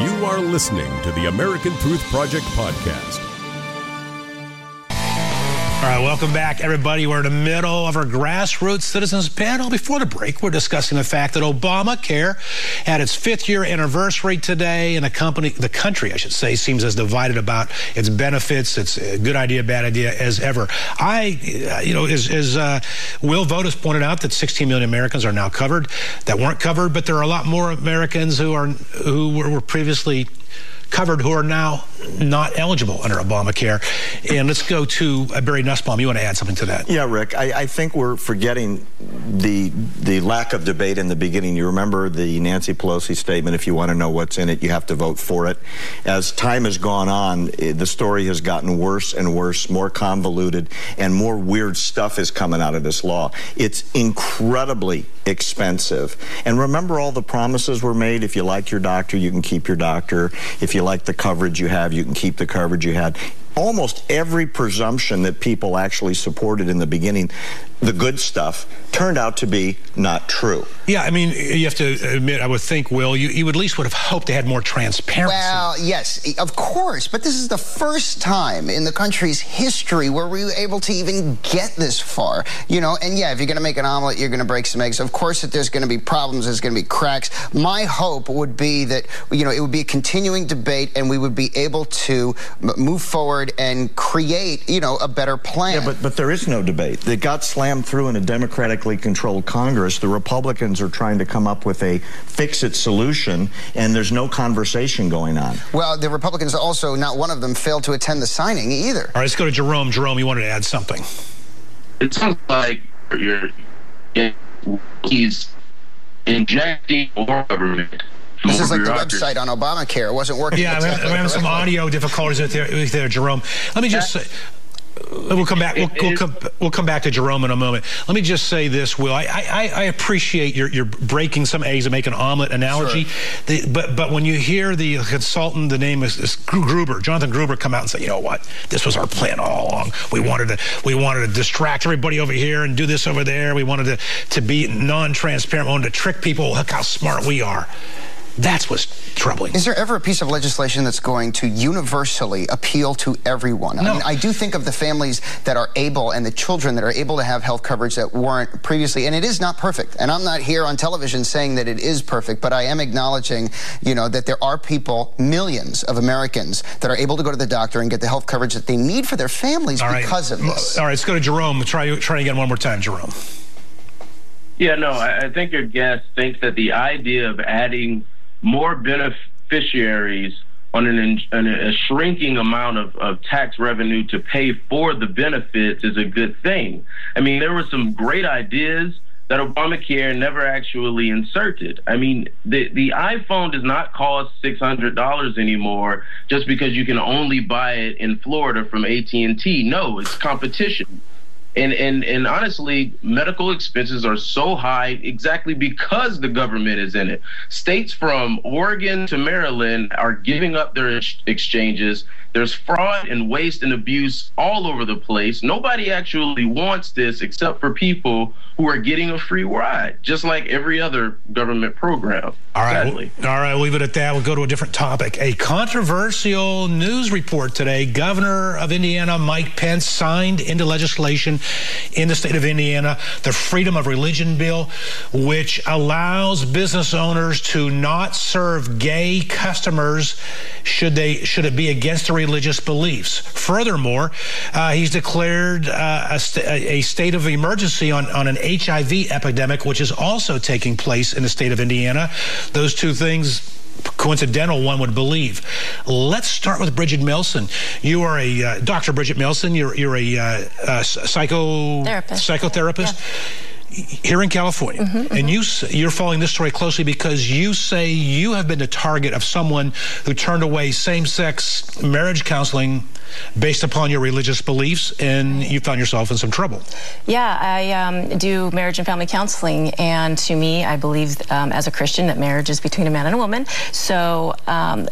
You are listening to the American Truth Project podcast. All right, welcome back, everybody. We're in the middle of our grassroots citizens panel. Before the break, we're discussing the fact that Obamacare had its fifth year anniversary today, and the company, the country, I should say, seems as divided about its benefits. It's a good idea, bad idea as ever. I, uh, you know, as, as uh, Will Vought's pointed out, that 16 million Americans are now covered that weren't covered, but there are a lot more Americans who are who were previously covered who are now not eligible under Obamacare. And let's go to uh, Barry Nussbaum. You want to add something to that? Yeah, Rick. I, I, think we're forgetting the the lack of debate in the beginning. You remember the Nancy Pelosi statement: "If you want to know what's in it, you have to vote for it." As time has gone on, eh, the story has gotten worse and worse, more convoluted, and more weird stuff is coming out of this law. It's incredibly expensive. And remember, all the promises were made. If you like your doctor, you can keep your doctor. If you like the coverage you have, you can keep the coverage you had almost every presumption that people actually supported in the beginning, the good stuff, turned out to be not true. Yeah, I mean, you have to admit, I would think, Will, you, you at least would have hoped they had more transparency. Well, yes, of course, but this is the first time in the country's history where we were able to even get this far. You know, and yeah, if you're going to make an omelet, you're going to break some eggs. Of course, that there's going to be problems, there's going to be cracks. My hope would be that, you know, it would be a continuing debate and we would be able to move forward forward and create, you know, a better plan. Yeah, but, but there is no debate. It got slammed through in a democratically controlled Congress. The Republicans are trying to come up with a fix-it solution, and there's no conversation going on. Well, the Republicans also, not one of them, failed to attend the signing either. All right, let's go to Jerome. Jerome, you wanted to add something. It sounds like you're, he's injecting more government this is like the website on Obamacare. It wasn't working. Yeah, exactly we have some audio difficulties with there, with there, Jerome. Let me just say. We'll come back. We'll, we'll, come, we'll come back to Jerome in a moment. Let me just say this, Will. I, I, I appreciate your, your breaking some eggs and making an omelet analogy. Sure. The, but but when you hear the consultant, the name is, is, Gruber, Jonathan Gruber, come out and say, you know what, this was our plan all along. We wanted to we wanted to distract everybody over here and do this over there. We wanted to to be non-transparent. We wanted to trick people. Look how smart we are. That's what's troubling. Is there ever a piece of legislation that's going to universally appeal to everyone? No. I mean, I do think of the families that are able and the children that are able to have health coverage that weren't previously, and it is not perfect. And I'm not here on television saying that it is perfect, but I am acknowledging, you know, that there are people, millions of Americans, that are able to go to the doctor and get the health coverage that they need for their families All because right. of this. All right, let's go to Jerome. Try, try again one more time, Jerome. Yeah, no, I think your guest thinks that the idea of adding more beneficiaries on an, an, a shrinking amount of, of tax revenue to pay for the benefits is a good thing. I mean, there were some great ideas that Obamacare never actually inserted. I mean, the the iPhone does not cost six hundred dollars anymore just because you can only buy it in Florida from AT and T. No, it's competition. And, and and honestly, medical expenses are so high exactly because the government is in it. States from Oregon to Maryland are giving up their ex- exchanges. There's fraud and waste and abuse all over the place. Nobody actually wants this except for people who are getting a free ride, just like every other government program. All right. Well, all right. We'll leave it at that. We'll go to a different topic. A controversial news report today. Governor of Indiana, Mike Pence, signed into legislation in the state of Indiana the Freedom of Religion Bill, which allows business owners to not serve gay customers should they should it be against their religious beliefs. Furthermore, uh, he's declared uh, a, st- a, state of emergency on, on an HIV epidemic, which is also taking place in the state of Indiana. Those two things coincidental one would believe. Let's start with Bridget Melson. You are a uh, Dr. Bridget Melson. You're you're a, uh, a psycho Therapist. psychotherapist. Yeah here in California, mm-hmm, mm-hmm. and you you're following this story closely because you say you have been the target of someone who turned away same-sex marriage counseling based upon your religious beliefs, and you found yourself in some trouble. Yeah, I um, do marriage and family counseling, and to me, I believe um, as a Christian that marriage is between a man and a woman. So. Um,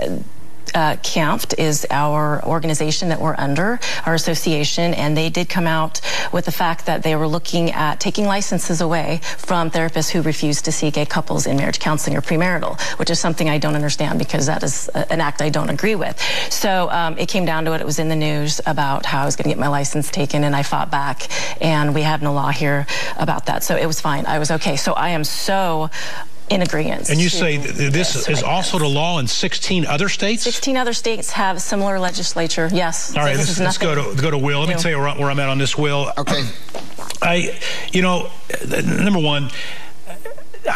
uh, CAMFT is our organization that we're under, our association, and they did come out with the fact that they were looking at taking licenses away from therapists who refuse to see gay couples in marriage counseling or premarital, which is something I don't understand because that is an act I don't agree with. So um, it came down to it. It was in the news about how I was going to get my license taken, and I fought back, and we have no law here about that. So it was fine. I was okay. So I am so in agreement. And you say this, this is also the law in 16 other states? 16 other states have similar legislature, yes. All right, so let's, go to, go to Will. Let me tell you where, where I'm at on this, Will. Okay. I, you know, number one,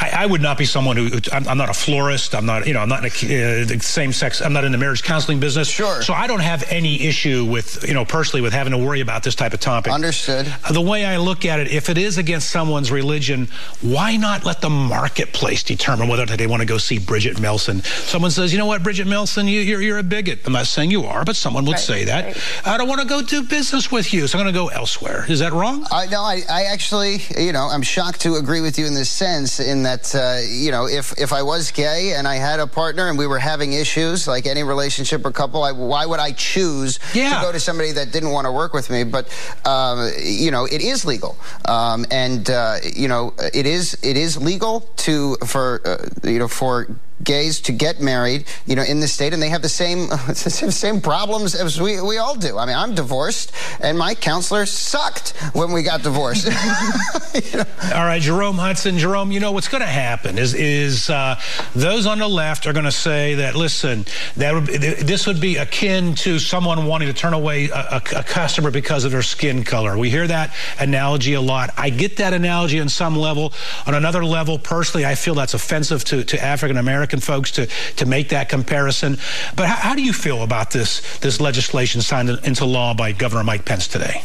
I, I, would not be someone who I'm, I'm, not a florist. I'm not, you know, I'm not in a, uh, the same sex. I'm not in the marriage counseling business. Sure. So I don't have any issue with, you know, personally with having to worry about this type of topic. Understood. The way I look at it, if it is against someone's religion, why not let the marketplace determine whether they want to go see Bridget Melson? Someone says, you know what, Bridget Melson, you, are you're, you're a bigot. I'm not saying you are, but someone would right, say that. Right. I don't want to go do business with you, so I'm going to go elsewhere. Is that wrong? Uh, no, I, I actually, you know, I'm shocked to agree with you in this sense. In that, uh, you know, if if I was gay and I had a partner and we were having issues, like any relationship or couple, I, why would I choose yeah. to go to somebody that didn't want to work with me? But um, you know, it is legal, um, and uh, you know, it is it is legal to for uh, you know for gays to get married, you know, in the state, and they have the same same problems as we, we all do. I mean, I'm divorced, and my counselor sucked when we got divorced. you know? All right, Jerome Hudson. Jerome, you know what's going to happen is is uh, those on the left are going to say that listen, that would, this would be akin to someone wanting to turn away a, a, a customer because of their skin color. We hear that analogy a lot. I get that analogy on some level. On another level, personally, I feel that's offensive to, to African Americans American folks to, to make that comparison. But how, how do you feel about this, this legislation signed into law by Governor Mike Pence today?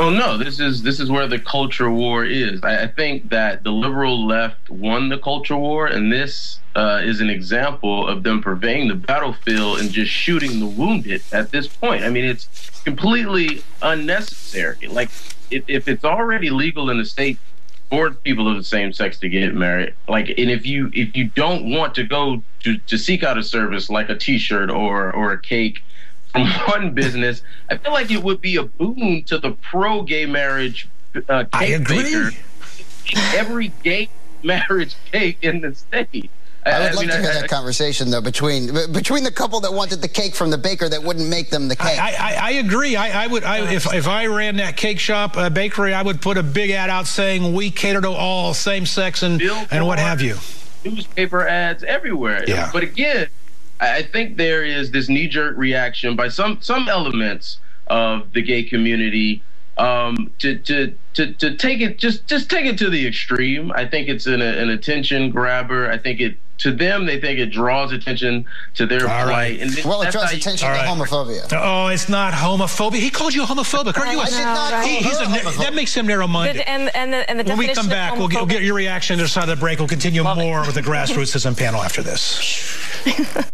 Oh no, this is this is where the culture war is. I, I think that the liberal left won the culture war, and this uh, is an example of them purveying the battlefield and just shooting the wounded at this point. I mean, it's completely unnecessary. Like, if, if it's already legal in the state for people of the same sex to get married. Like, and if you if you don't want to go to to seek out a service like a T-shirt or or a cake from one business, I feel like it would be a boon to the pro gay marriage uh, cake I agree. baker. Every gay marriage cake in the state. I would I love mean, to hear I, that I, conversation though between between the couple that wanted the cake from the baker that wouldn't make them the cake. I, I agree. I, would if if I ran that cake shop uh, bakery, I would put a big ad out saying we cater to all same sex and and what have you. Newspaper ads everywhere. Yeah. But again, I think there is this knee jerk reaction by some some elements of the gay community um, to, to to to take it just just take it to the extreme. I think it's an, an attention grabber. I think it to them, they think it draws attention to their All plight. Right. And well, it draws attention to right. homophobia. Oh, it's not homophobia. He called you homophobic. Aren't you? I did not right. he, he's a, that makes him narrow-minded. And, and, the, and the when we come back, we'll get, we'll get, your reaction to the side of the break. We'll continue Love more it. with the Grassroots Citizen panel after this.